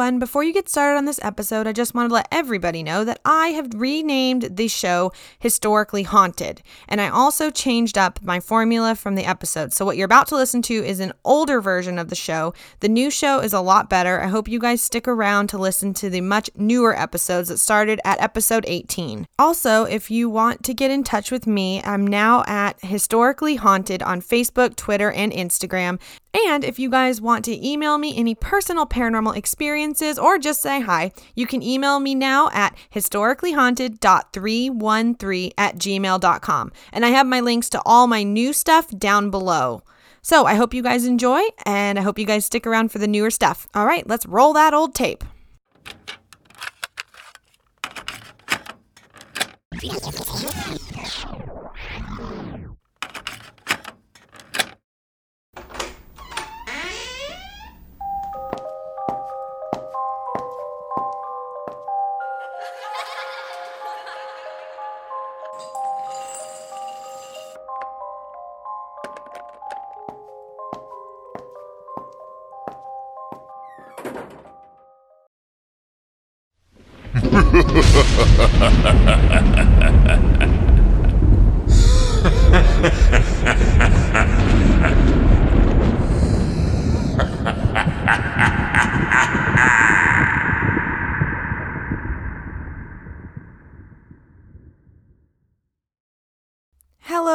everyone, before you get started on this episode, I just wanted to let everybody know that I have renamed the show Historically Haunted, and I also changed up my formula from the episode. So, what you're about to listen to is an older version of the show. The new show is a lot better. I hope you guys stick around to listen to the much newer episodes that started at episode 18. Also, if you want to get in touch with me, I'm now at Historically Haunted on Facebook, Twitter, and Instagram. And if you guys want to email me any personal paranormal experiences or just say hi, you can email me now at historicallyhaunted.313 at gmail.com. And I have my links to all my new stuff down below. So I hope you guys enjoy and I hope you guys stick around for the newer stuff. All right, let's roll that old tape. Hello,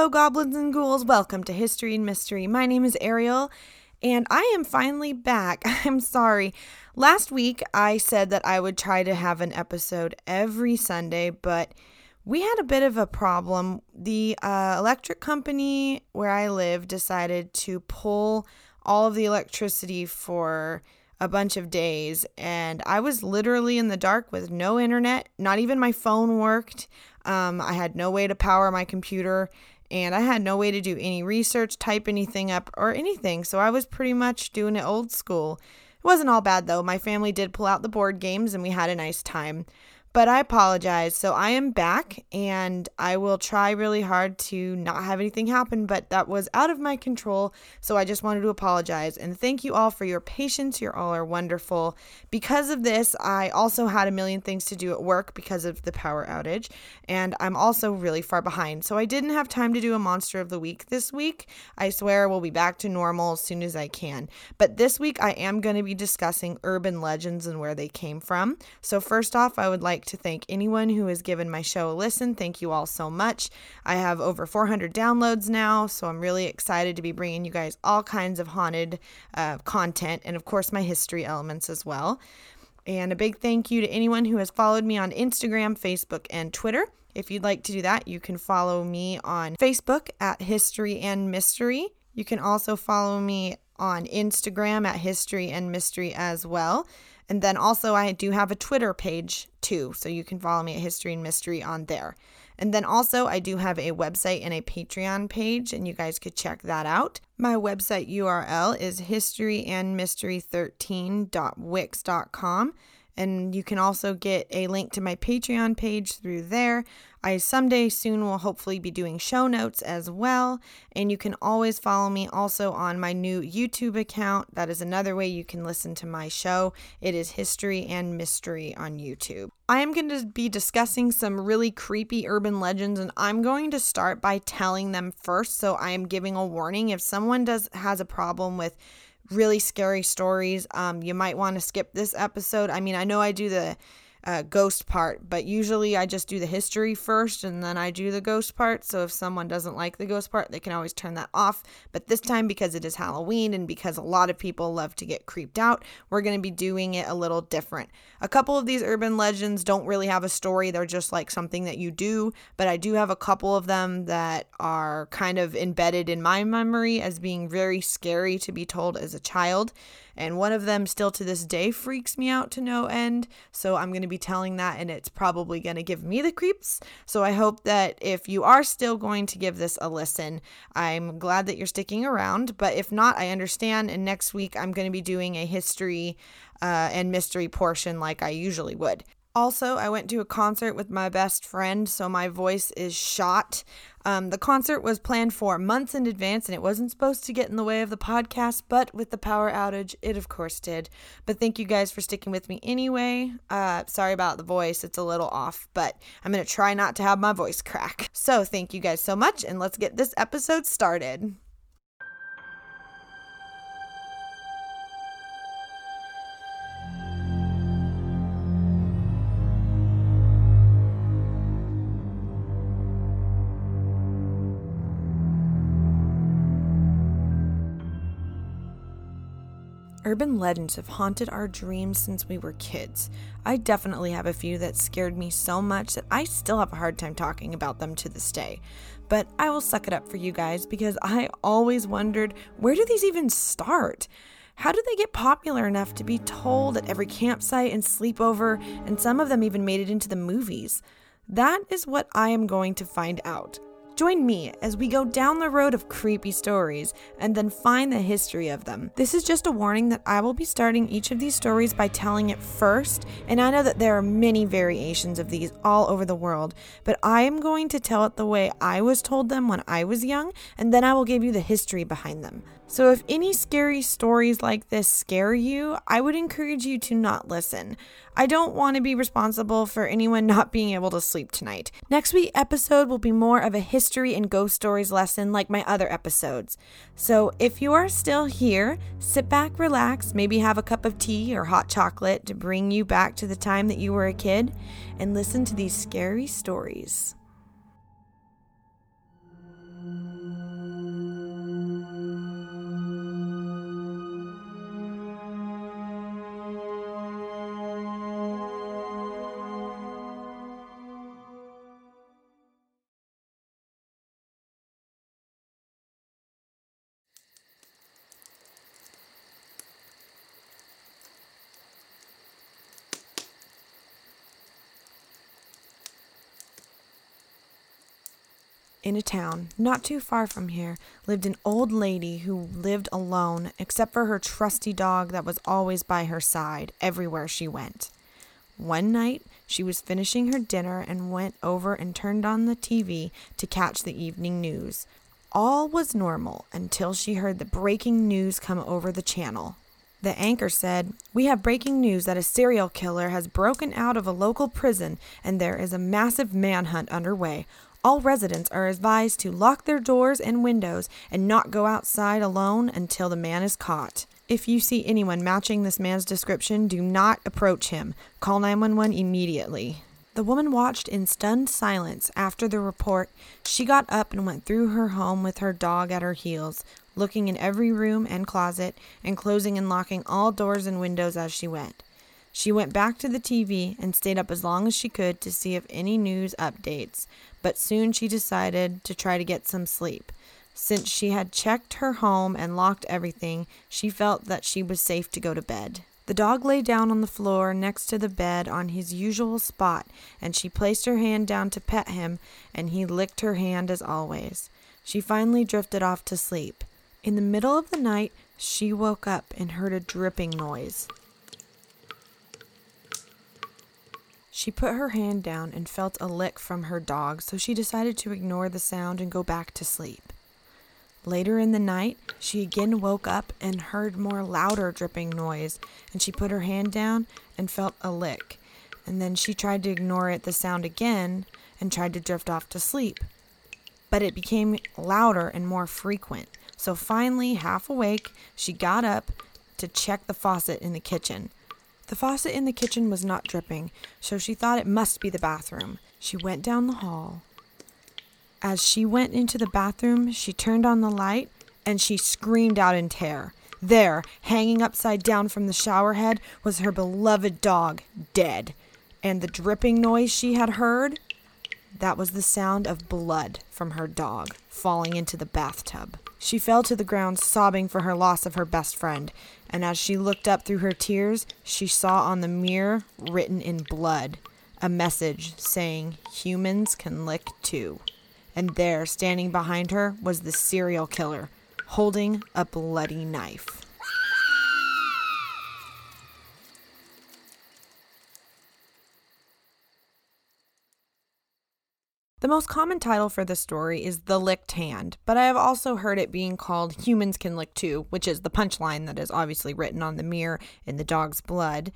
goblins and ghouls. Welcome to History and Mystery. My name is Ariel, and I am finally back. I'm sorry. Last week, I said that I would try to have an episode every Sunday, but we had a bit of a problem. The uh, electric company where I live decided to pull all of the electricity for a bunch of days, and I was literally in the dark with no internet. Not even my phone worked. Um, I had no way to power my computer, and I had no way to do any research, type anything up, or anything. So I was pretty much doing it old school. It wasn't all bad though. My family did pull out the board games, and we had a nice time. But I apologize. So I am back and I will try really hard to not have anything happen, but that was out of my control. So I just wanted to apologize and thank you all for your patience. You all are wonderful. Because of this, I also had a million things to do at work because of the power outage, and I'm also really far behind. So I didn't have time to do a monster of the week this week. I swear we'll be back to normal as soon as I can. But this week I am going to be discussing urban legends and where they came from. So first off, I would like to thank anyone who has given my show a listen. Thank you all so much. I have over 400 downloads now, so I'm really excited to be bringing you guys all kinds of haunted uh, content and, of course, my history elements as well. And a big thank you to anyone who has followed me on Instagram, Facebook, and Twitter. If you'd like to do that, you can follow me on Facebook at History and Mystery. You can also follow me on Instagram at History and Mystery as well. And then also, I do have a Twitter page too, so you can follow me at History and Mystery on there. And then also, I do have a website and a Patreon page, and you guys could check that out. My website URL is historyandmystery13.wix.com. And you can also get a link to my Patreon page through there. I someday soon will hopefully be doing show notes as well. And you can always follow me also on my new YouTube account. That is another way you can listen to my show. It is History and Mystery on YouTube. I am going to be discussing some really creepy urban legends and I'm going to start by telling them first. So I am giving a warning if someone does has a problem with really scary stories, um, you might want to skip this episode. I mean, I know I do the uh, ghost part, but usually I just do the history first and then I do the ghost part. So if someone doesn't like the ghost part, they can always turn that off. But this time, because it is Halloween and because a lot of people love to get creeped out, we're going to be doing it a little different. A couple of these urban legends don't really have a story, they're just like something that you do. But I do have a couple of them that are kind of embedded in my memory as being very scary to be told as a child. And one of them still to this day freaks me out to no end. So I'm going to be telling that, and it's probably going to give me the creeps. So I hope that if you are still going to give this a listen, I'm glad that you're sticking around. But if not, I understand. And next week, I'm going to be doing a history uh, and mystery portion like I usually would. Also, I went to a concert with my best friend, so my voice is shot. Um, the concert was planned for months in advance and it wasn't supposed to get in the way of the podcast, but with the power outage, it of course did. But thank you guys for sticking with me anyway. Uh, sorry about the voice, it's a little off, but I'm going to try not to have my voice crack. So, thank you guys so much, and let's get this episode started. Urban legends have haunted our dreams since we were kids. I definitely have a few that scared me so much that I still have a hard time talking about them to this day. But I will suck it up for you guys because I always wondered where do these even start? How do they get popular enough to be told at every campsite and sleepover, and some of them even made it into the movies? That is what I am going to find out. Join me as we go down the road of creepy stories and then find the history of them. This is just a warning that I will be starting each of these stories by telling it first, and I know that there are many variations of these all over the world, but I am going to tell it the way I was told them when I was young, and then I will give you the history behind them. So, if any scary stories like this scare you, I would encourage you to not listen. I don't want to be responsible for anyone not being able to sleep tonight. Next week episode will be more of a history and ghost stories lesson like my other episodes. So, if you are still here, sit back, relax, maybe have a cup of tea or hot chocolate to bring you back to the time that you were a kid, and listen to these scary stories. In a town not too far from here lived an old lady who lived alone except for her trusty dog that was always by her side everywhere she went. One night, she was finishing her dinner and went over and turned on the TV to catch the evening news. All was normal until she heard the breaking news come over the channel. The anchor said, We have breaking news that a serial killer has broken out of a local prison and there is a massive manhunt underway. All residents are advised to lock their doors and windows and not go outside alone until the man is caught. If you see anyone matching this man's description, do not approach him. Call 911 immediately. The woman watched in stunned silence after the report. She got up and went through her home with her dog at her heels, looking in every room and closet and closing and locking all doors and windows as she went. She went back to the TV and stayed up as long as she could to see if any news updates, but soon she decided to try to get some sleep. Since she had checked her home and locked everything, she felt that she was safe to go to bed. The dog lay down on the floor next to the bed on his usual spot, and she placed her hand down to pet him, and he licked her hand as always. She finally drifted off to sleep. In the middle of the night, she woke up and heard a dripping noise. She put her hand down and felt a lick from her dog, so she decided to ignore the sound and go back to sleep. Later in the night, she again woke up and heard more louder dripping noise, and she put her hand down and felt a lick. And then she tried to ignore it the sound again and tried to drift off to sleep. But it became louder and more frequent. So finally, half awake, she got up to check the faucet in the kitchen. The faucet in the kitchen was not dripping, so she thought it must be the bathroom. She went down the hall. As she went into the bathroom, she turned on the light and she screamed out in terror. There, hanging upside down from the shower head, was her beloved dog, dead. And the dripping noise she had heard? That was the sound of blood from her dog falling into the bathtub. She fell to the ground, sobbing for her loss of her best friend, and as she looked up through her tears, she saw on the mirror, written in blood, a message saying, Humans can lick too. And there, standing behind her, was the serial killer, holding a bloody knife. The most common title for this story is The Licked Hand, but I have also heard it being called Humans Can Lick Too, which is the punchline that is obviously written on the mirror in the dog's blood.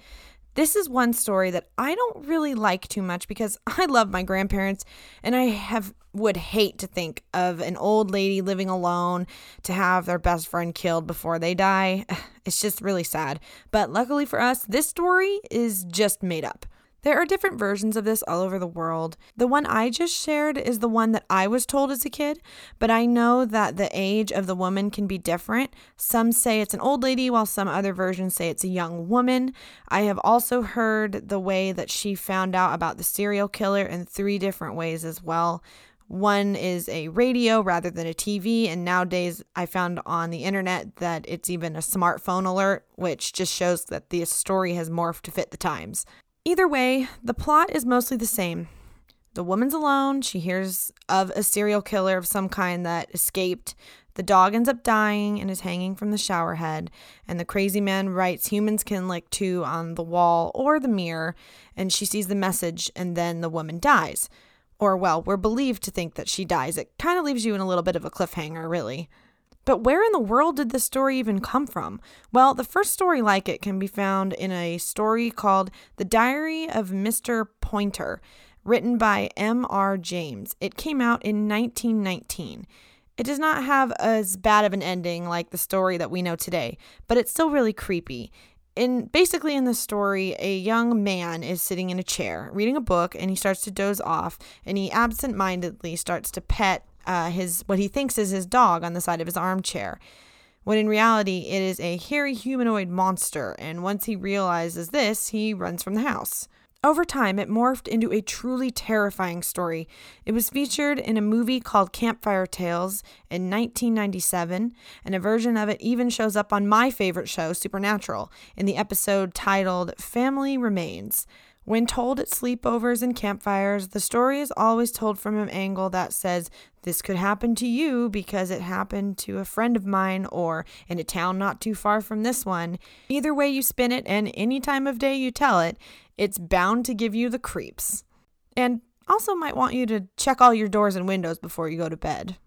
This is one story that I don't really like too much because I love my grandparents and I have would hate to think of an old lady living alone to have their best friend killed before they die. It's just really sad. But luckily for us, this story is just made up. There are different versions of this all over the world. The one I just shared is the one that I was told as a kid, but I know that the age of the woman can be different. Some say it's an old lady, while some other versions say it's a young woman. I have also heard the way that she found out about the serial killer in three different ways as well. One is a radio rather than a TV, and nowadays I found on the internet that it's even a smartphone alert, which just shows that the story has morphed to fit the times. Either way, the plot is mostly the same. The woman's alone. She hears of a serial killer of some kind that escaped. The dog ends up dying and is hanging from the shower head. And the crazy man writes humans can lick too on the wall or the mirror. And she sees the message, and then the woman dies. Or, well, we're believed to think that she dies. It kind of leaves you in a little bit of a cliffhanger, really. But where in the world did this story even come from? Well, the first story like it can be found in a story called The Diary of Mr. Poynter, written by M.R. James. It came out in 1919. It does not have as bad of an ending like the story that we know today, but it's still really creepy. In basically in the story, a young man is sitting in a chair reading a book and he starts to doze off and he absent-mindedly starts to pet uh, his what he thinks is his dog on the side of his armchair, when in reality it is a hairy humanoid monster. And once he realizes this, he runs from the house. Over time, it morphed into a truly terrifying story. It was featured in a movie called Campfire Tales in 1997, and a version of it even shows up on my favorite show, Supernatural, in the episode titled Family Remains. When told at sleepovers and campfires, the story is always told from an angle that says, This could happen to you because it happened to a friend of mine or in a town not too far from this one. Either way you spin it and any time of day you tell it, it's bound to give you the creeps. And also might want you to check all your doors and windows before you go to bed.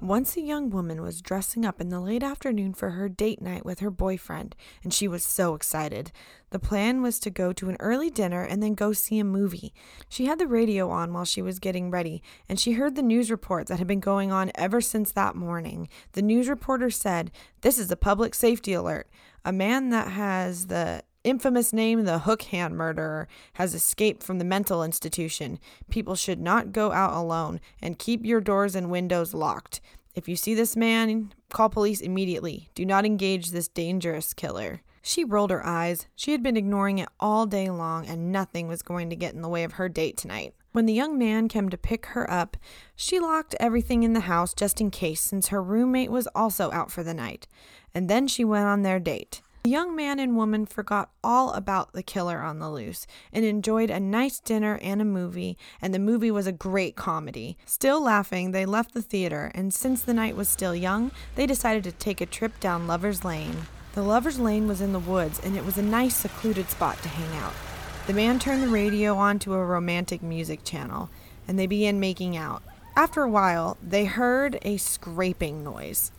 Once a young woman was dressing up in the late afternoon for her date night with her boyfriend, and she was so excited. The plan was to go to an early dinner and then go see a movie. She had the radio on while she was getting ready, and she heard the news report that had been going on ever since that morning. The news reporter said, This is a public safety alert. A man that has the infamous name, the Hook Hand murderer, has escaped from the mental institution. People should not go out alone and keep your doors and windows locked. If you see this man, call police immediately. Do not engage this dangerous killer. She rolled her eyes. She had been ignoring it all day long, and nothing was going to get in the way of her date tonight. When the young man came to pick her up, she locked everything in the house just in case, since her roommate was also out for the night. And then she went on their date. The young man and woman forgot all about the killer on the loose and enjoyed a nice dinner and a movie, and the movie was a great comedy. Still laughing, they left the theater, and since the night was still young, they decided to take a trip down Lover's Lane. The Lover's Lane was in the woods, and it was a nice, secluded spot to hang out. The man turned the radio on to a romantic music channel, and they began making out. After a while, they heard a scraping noise.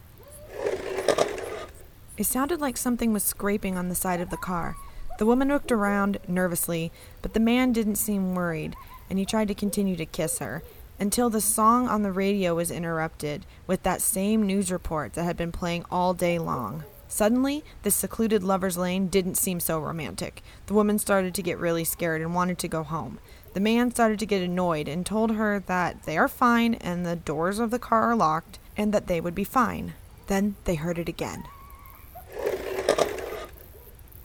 It sounded like something was scraping on the side of the car. The woman looked around nervously, but the man didn't seem worried, and he tried to continue to kiss her until the song on the radio was interrupted with that same news report that had been playing all day long. Suddenly, this secluded lover's lane didn't seem so romantic. The woman started to get really scared and wanted to go home. The man started to get annoyed and told her that they are fine and the doors of the car are locked and that they would be fine. Then they heard it again.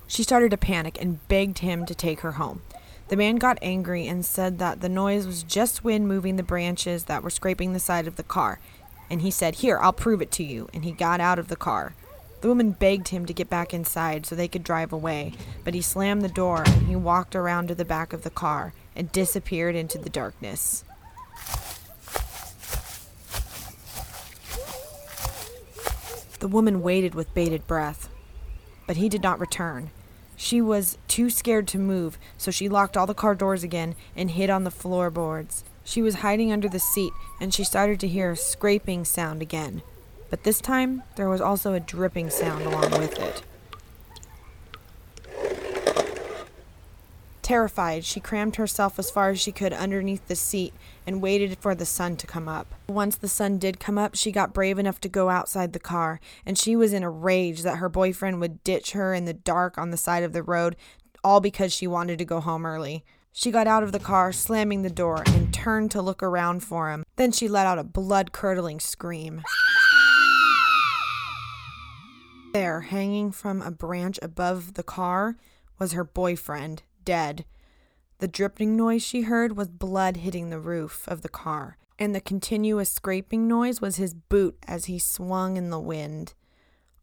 She started to panic and begged him to take her home. The man got angry and said that the noise was just wind moving the branches that were scraping the side of the car. And he said, Here, I'll prove it to you. And he got out of the car. The woman begged him to get back inside so they could drive away, but he slammed the door and he walked around to the back of the car and disappeared into the darkness. The woman waited with bated breath, but he did not return. She was too scared to move, so she locked all the car doors again and hid on the floorboards. She was hiding under the seat, and she started to hear a scraping sound again. But this time, there was also a dripping sound along with it. Terrified, she crammed herself as far as she could underneath the seat and waited for the sun to come up. Once the sun did come up, she got brave enough to go outside the car, and she was in a rage that her boyfriend would ditch her in the dark on the side of the road, all because she wanted to go home early. She got out of the car, slamming the door, and turned to look around for him. Then she let out a blood curdling scream. There, hanging from a branch above the car, was her boyfriend, dead. The dripping noise she heard was blood hitting the roof of the car, and the continuous scraping noise was his boot as he swung in the wind.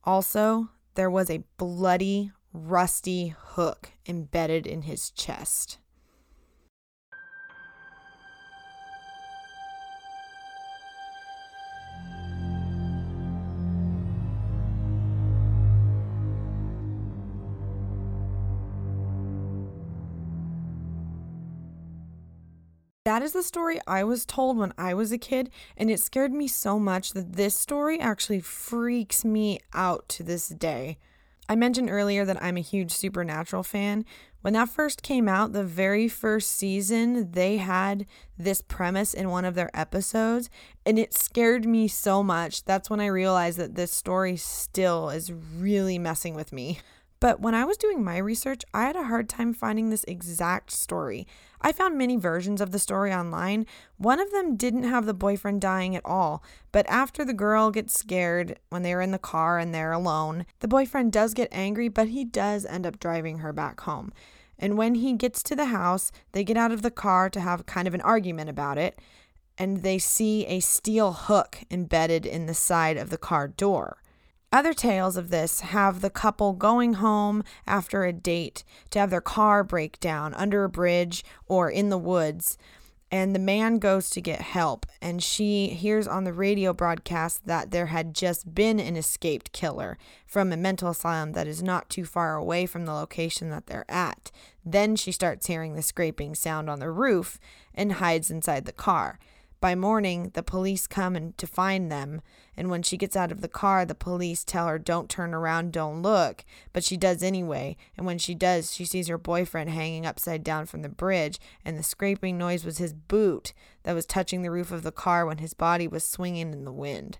Also, there was a bloody, rusty hook embedded in his chest. That is the story I was told when I was a kid, and it scared me so much that this story actually freaks me out to this day. I mentioned earlier that I'm a huge Supernatural fan. When that first came out, the very first season, they had this premise in one of their episodes, and it scared me so much. That's when I realized that this story still is really messing with me. But when I was doing my research, I had a hard time finding this exact story. I found many versions of the story online. One of them didn't have the boyfriend dying at all, but after the girl gets scared when they're in the car and they're alone, the boyfriend does get angry, but he does end up driving her back home. And when he gets to the house, they get out of the car to have kind of an argument about it, and they see a steel hook embedded in the side of the car door. Other tales of this have the couple going home after a date to have their car break down under a bridge or in the woods. And the man goes to get help, and she hears on the radio broadcast that there had just been an escaped killer from a mental asylum that is not too far away from the location that they're at. Then she starts hearing the scraping sound on the roof and hides inside the car. By morning, the police come and to find them, and when she gets out of the car, the police tell her, Don't turn around, don't look. But she does anyway, and when she does, she sees her boyfriend hanging upside down from the bridge, and the scraping noise was his boot that was touching the roof of the car when his body was swinging in the wind.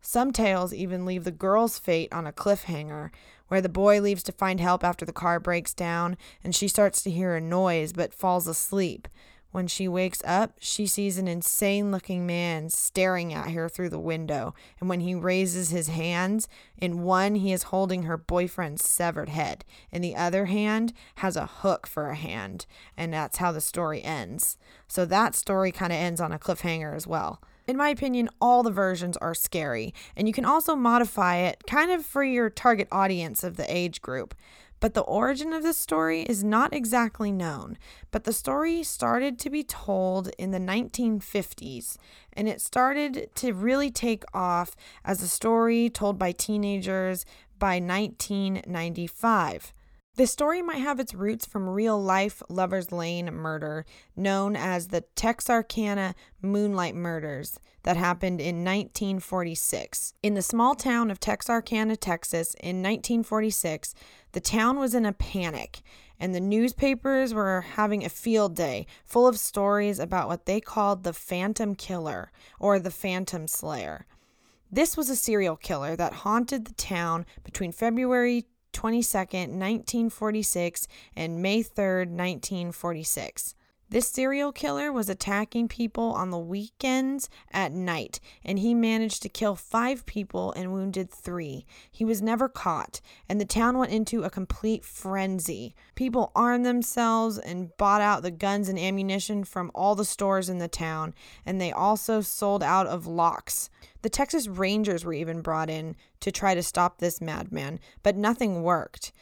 Some tales even leave the girl's fate on a cliffhanger, where the boy leaves to find help after the car breaks down, and she starts to hear a noise but falls asleep. When she wakes up, she sees an insane looking man staring at her through the window. And when he raises his hands, in one, he is holding her boyfriend's severed head. In the other hand, has a hook for a hand. And that's how the story ends. So that story kind of ends on a cliffhanger as well. In my opinion, all the versions are scary. And you can also modify it kind of for your target audience of the age group. But the origin of this story is not exactly known. But the story started to be told in the 1950s, and it started to really take off as a story told by teenagers by 1995. This story might have its roots from real life Lover's Lane murder, known as the Texarkana Moonlight Murders, that happened in 1946. In the small town of Texarkana, Texas, in 1946, the town was in a panic, and the newspapers were having a field day full of stories about what they called the Phantom Killer or the Phantom Slayer. This was a serial killer that haunted the town between February 22nd, 1946 and May 3rd, 1946. This serial killer was attacking people on the weekends at night, and he managed to kill five people and wounded three. He was never caught, and the town went into a complete frenzy. People armed themselves and bought out the guns and ammunition from all the stores in the town, and they also sold out of locks. The Texas Rangers were even brought in to try to stop this madman, but nothing worked.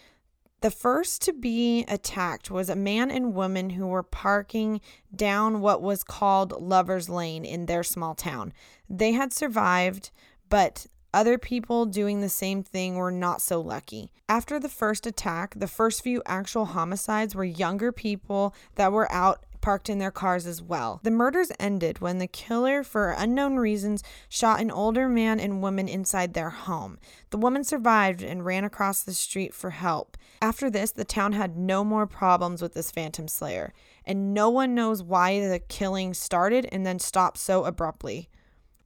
The first to be attacked was a man and woman who were parking down what was called Lover's Lane in their small town. They had survived, but other people doing the same thing were not so lucky. After the first attack, the first few actual homicides were younger people that were out parked in their cars as well. The murders ended when the killer, for unknown reasons, shot an older man and woman inside their home. The woman survived and ran across the street for help. After this, the town had no more problems with this Phantom Slayer, and no one knows why the killing started and then stopped so abruptly.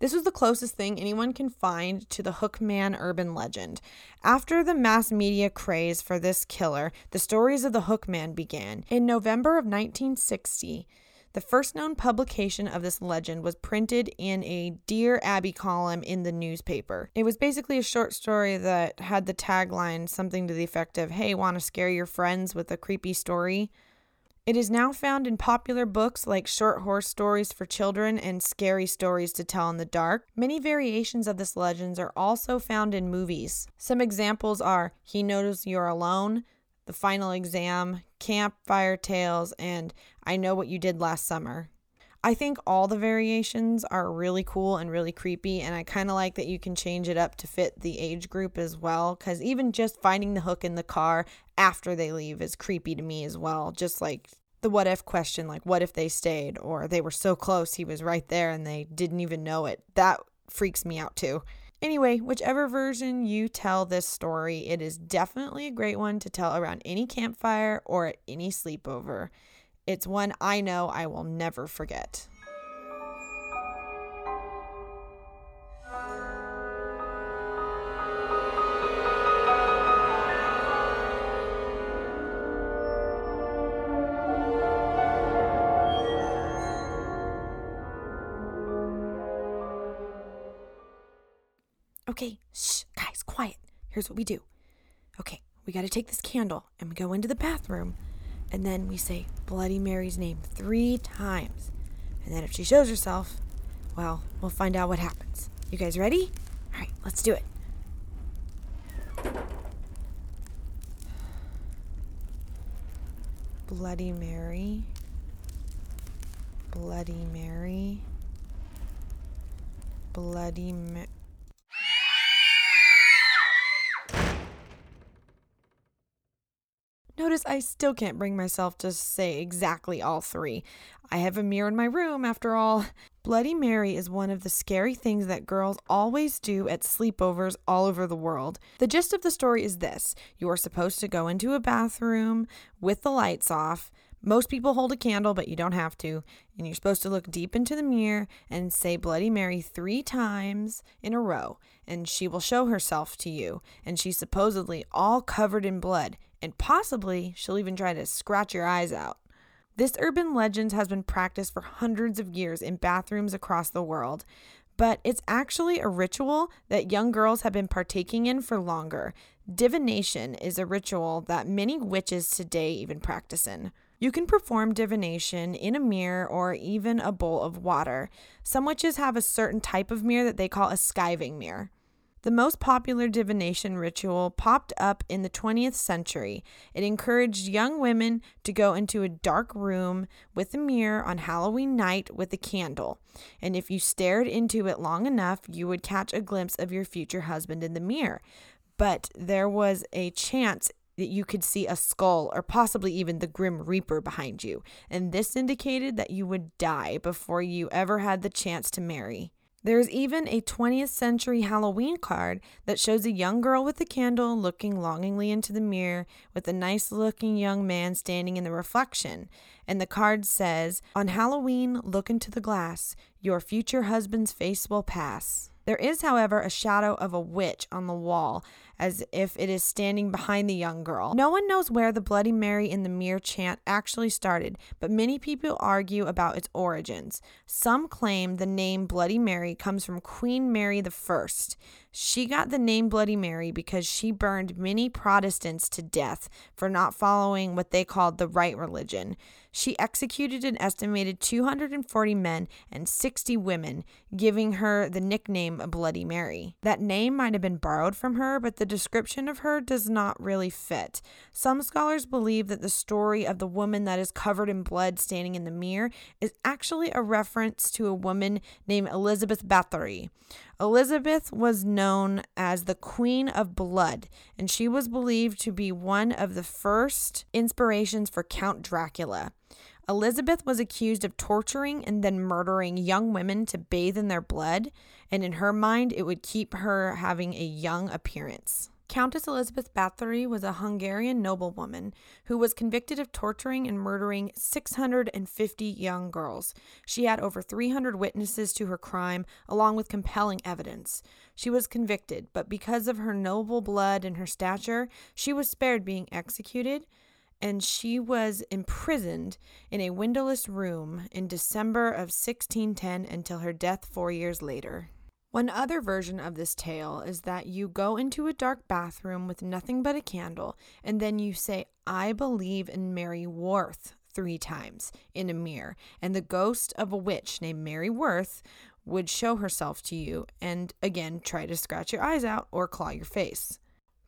This was the closest thing anyone can find to the Hookman urban legend. After the mass media craze for this killer, the stories of the Hookman began. In November of 1960, the first known publication of this legend was printed in a Dear Abby column in the newspaper. It was basically a short story that had the tagline something to the effect of, Hey, want to scare your friends with a creepy story? It is now found in popular books like short horse stories for children and scary stories to tell in the dark. Many variations of this legend are also found in movies. Some examples are He Knows You're Alone, The Final Exam, Campfire Tales, and I Know What You Did Last Summer. I think all the variations are really cool and really creepy, and I kind of like that you can change it up to fit the age group as well. Because even just finding the hook in the car after they leave is creepy to me as well. Just like the what if question like what if they stayed or they were so close he was right there and they didn't even know it. That freaks me out too. Anyway whichever version you tell this story it is definitely a great one to tell around any campfire or at any sleepover. It's one i know i will never forget Okay, shh, guys, quiet. Here's what we do. Okay, we got to take this candle and we go into the bathroom and then we say Bloody Mary's name three times. And then if she shows herself, well, we'll find out what happens. You guys ready? All right, let's do it. Bloody Mary. Bloody Mary. Bloody Mary. Notice I still can't bring myself to say exactly all three. I have a mirror in my room, after all. Bloody Mary is one of the scary things that girls always do at sleepovers all over the world. The gist of the story is this you are supposed to go into a bathroom with the lights off. Most people hold a candle, but you don't have to. And you're supposed to look deep into the mirror and say Bloody Mary three times in a row. And she will show herself to you. And she's supposedly all covered in blood and possibly she'll even try to scratch your eyes out. This urban legend has been practiced for hundreds of years in bathrooms across the world, but it's actually a ritual that young girls have been partaking in for longer. Divination is a ritual that many witches today even practice in. You can perform divination in a mirror or even a bowl of water. Some witches have a certain type of mirror that they call a scrying mirror. The most popular divination ritual popped up in the 20th century. It encouraged young women to go into a dark room with a mirror on Halloween night with a candle. And if you stared into it long enough, you would catch a glimpse of your future husband in the mirror. But there was a chance that you could see a skull or possibly even the Grim Reaper behind you. And this indicated that you would die before you ever had the chance to marry. There's even a 20th century Halloween card that shows a young girl with a candle looking longingly into the mirror with a nice looking young man standing in the reflection. And the card says, On Halloween, look into the glass. Your future husband's face will pass. There is, however, a shadow of a witch on the wall, as if it is standing behind the young girl. No one knows where the Bloody Mary in the mirror chant actually started, but many people argue about its origins. Some claim the name Bloody Mary comes from Queen Mary I. She got the name Bloody Mary because she burned many Protestants to death for not following what they called the right religion. She executed an estimated 240 men and 60 women, giving her the nickname Bloody Mary. That name might have been borrowed from her, but the description of her does not really fit. Some scholars believe that the story of the woman that is covered in blood standing in the mirror is actually a reference to a woman named Elizabeth Bathory. Elizabeth was known as the Queen of Blood, and she was believed to be one of the first inspirations for Count Dracula. Elizabeth was accused of torturing and then murdering young women to bathe in their blood, and in her mind, it would keep her having a young appearance. Countess Elizabeth Bathory was a Hungarian noblewoman who was convicted of torturing and murdering 650 young girls. She had over 300 witnesses to her crime, along with compelling evidence. She was convicted, but because of her noble blood and her stature, she was spared being executed and she was imprisoned in a windowless room in December of 1610 until her death four years later. One other version of this tale is that you go into a dark bathroom with nothing but a candle, and then you say, I believe in Mary Worth three times in a mirror, and the ghost of a witch named Mary Worth would show herself to you and again try to scratch your eyes out or claw your face.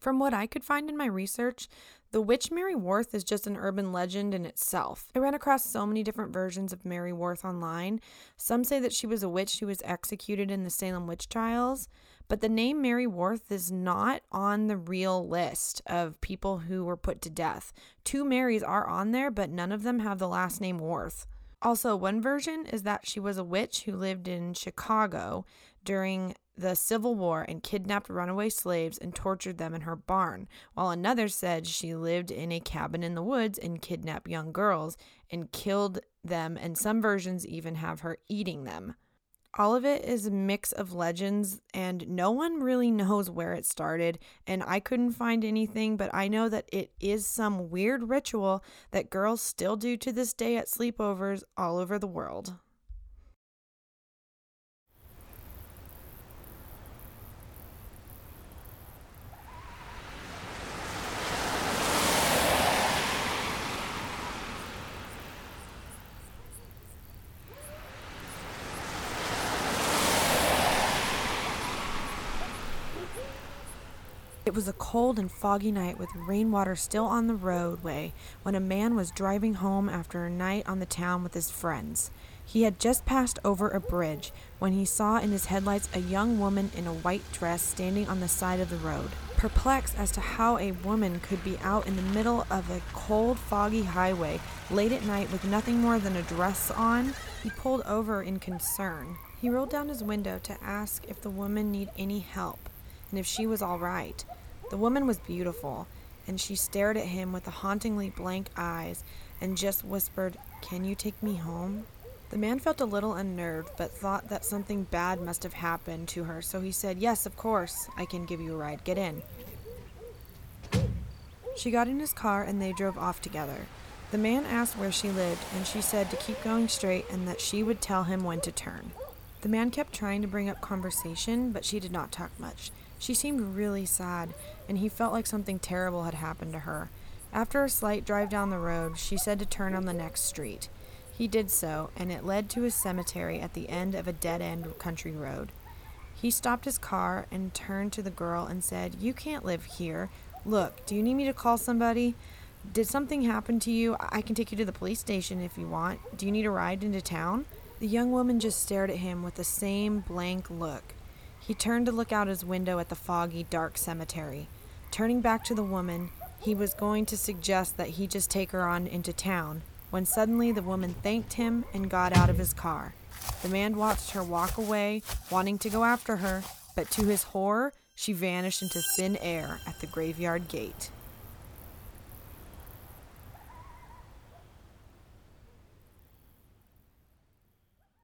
From what I could find in my research, the witch Mary Worth is just an urban legend in itself. I ran across so many different versions of Mary Worth online. Some say that she was a witch who was executed in the Salem witch trials, but the name Mary Worth is not on the real list of people who were put to death. Two Marys are on there, but none of them have the last name Worth. Also, one version is that she was a witch who lived in Chicago during the Civil War and kidnapped runaway slaves and tortured them in her barn, while another said she lived in a cabin in the woods and kidnapped young girls and killed them, and some versions even have her eating them. All of it is a mix of legends, and no one really knows where it started. And I couldn't find anything, but I know that it is some weird ritual that girls still do to this day at sleepovers all over the world. It was a cold and foggy night with rainwater still on the roadway when a man was driving home after a night on the town with his friends. He had just passed over a bridge when he saw in his headlights a young woman in a white dress standing on the side of the road. Perplexed as to how a woman could be out in the middle of a cold, foggy highway late at night with nothing more than a dress on, he pulled over in concern. He rolled down his window to ask if the woman needed any help and if she was all right. The woman was beautiful, and she stared at him with the hauntingly blank eyes and just whispered, Can you take me home? The man felt a little unnerved, but thought that something bad must have happened to her, so he said, Yes, of course, I can give you a ride. Get in. She got in his car and they drove off together. The man asked where she lived, and she said to keep going straight and that she would tell him when to turn. The man kept trying to bring up conversation, but she did not talk much. She seemed really sad, and he felt like something terrible had happened to her. After a slight drive down the road, she said to turn on the next street. He did so, and it led to a cemetery at the end of a dead end country road. He stopped his car and turned to the girl and said, You can't live here. Look, do you need me to call somebody? Did something happen to you? I can take you to the police station if you want. Do you need a ride into town? The young woman just stared at him with the same blank look. He turned to look out his window at the foggy, dark cemetery. Turning back to the woman, he was going to suggest that he just take her on into town, when suddenly the woman thanked him and got out of his car. The man watched her walk away, wanting to go after her, but to his horror, she vanished into thin air at the graveyard gate.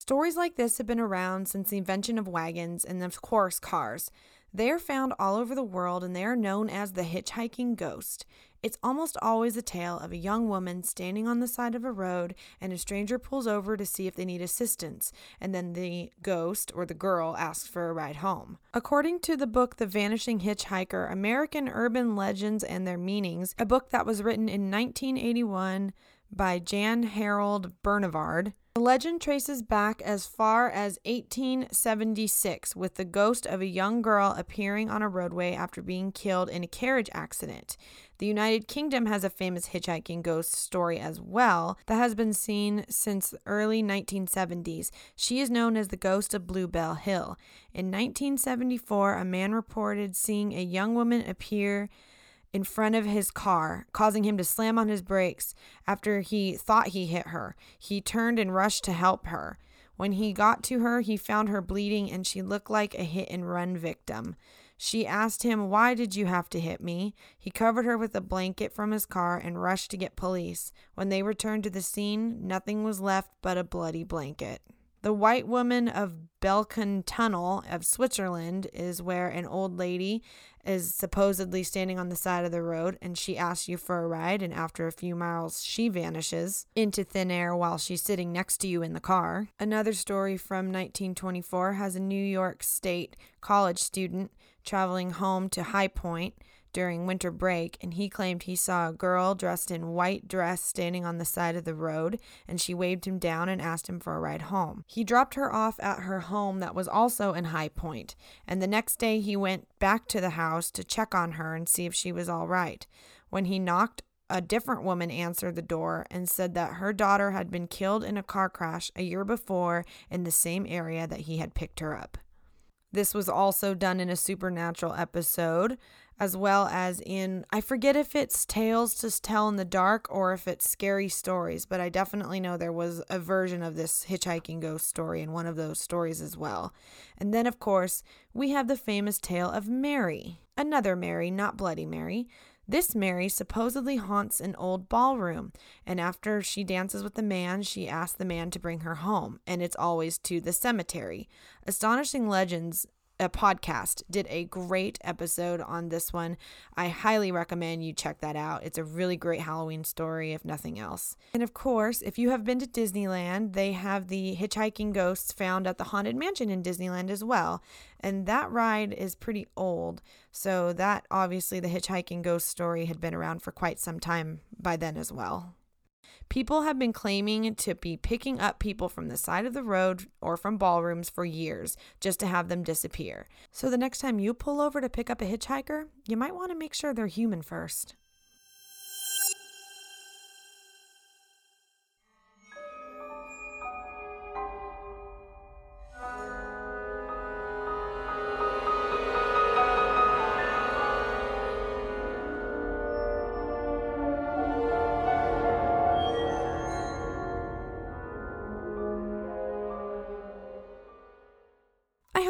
Stories like this have been around since the invention of wagons and, of course, cars. They are found all over the world and they are known as the hitchhiking ghost. It's almost always a tale of a young woman standing on the side of a road and a stranger pulls over to see if they need assistance, and then the ghost or the girl asks for a ride home. According to the book The Vanishing Hitchhiker American Urban Legends and Their Meanings, a book that was written in 1981 by Jan Harold Brunvand, the legend traces back as far as 1876 with the ghost of a young girl appearing on a roadway after being killed in a carriage accident. The United Kingdom has a famous hitchhiking ghost story as well that has been seen since the early 1970s. She is known as the ghost of Bluebell Hill. In 1974, a man reported seeing a young woman appear in front of his car, causing him to slam on his brakes after he thought he hit her. He turned and rushed to help her. When he got to her, he found her bleeding and she looked like a hit and run victim. She asked him, Why did you have to hit me? He covered her with a blanket from his car and rushed to get police. When they returned to the scene, nothing was left but a bloody blanket. The White Woman of Belchen Tunnel of Switzerland is where an old lady is supposedly standing on the side of the road and she asks you for a ride, and after a few miles, she vanishes into thin air while she's sitting next to you in the car. Another story from 1924 has a New York State college student traveling home to High Point during winter break, and he claimed he saw a girl dressed in white dress standing on the side of the road, and she waved him down and asked him for a ride home. He dropped her off at her home that was also in High Point, and the next day he went back to the house to check on her and see if she was all right. When he knocked, a different woman answered the door and said that her daughter had been killed in a car crash a year before in the same area that he had picked her up. This was also done in a supernatural episode as well as in I forget if it's tales to tell in the dark or if it's scary stories, but I definitely know there was a version of this hitchhiking ghost story in one of those stories as well. And then of course, we have the famous tale of Mary. Another Mary, not Bloody Mary. This Mary supposedly haunts an old ballroom, and after she dances with the man, she asks the man to bring her home, and it's always to the cemetery. Astonishing Legends a podcast did a great episode on this one. I highly recommend you check that out. It's a really great Halloween story, if nothing else. And of course, if you have been to Disneyland, they have the hitchhiking ghosts found at the Haunted Mansion in Disneyland as well. And that ride is pretty old. So, that obviously, the hitchhiking ghost story had been around for quite some time by then as well. People have been claiming to be picking up people from the side of the road or from ballrooms for years just to have them disappear. So the next time you pull over to pick up a hitchhiker, you might want to make sure they're human first.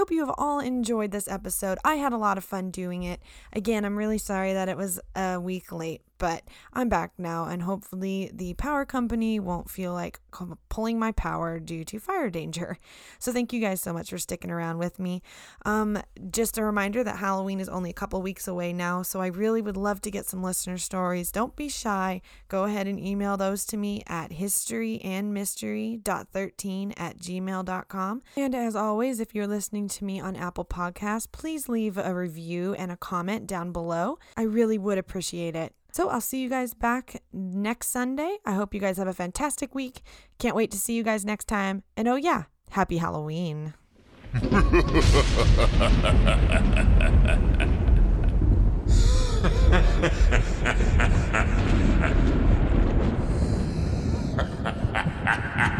Hope you have all enjoyed this episode. I had a lot of fun doing it. Again, I'm really sorry that it was a week late, but I'm back now, and hopefully, the power company won't feel like pulling my power due to fire danger. So, thank you guys so much for sticking around with me. Um, just a reminder that Halloween is only a couple weeks away now, so I really would love to get some listener stories. Don't be shy. Go ahead and email those to me at historyandmystery.13 at gmail.com. And as always, if you're listening to me on Apple Podcasts, please leave a review and a comment down below. I really would appreciate it. So I'll see you guys back next Sunday. I hope you guys have a fantastic week. Can't wait to see you guys next time. And oh, yeah, happy Halloween.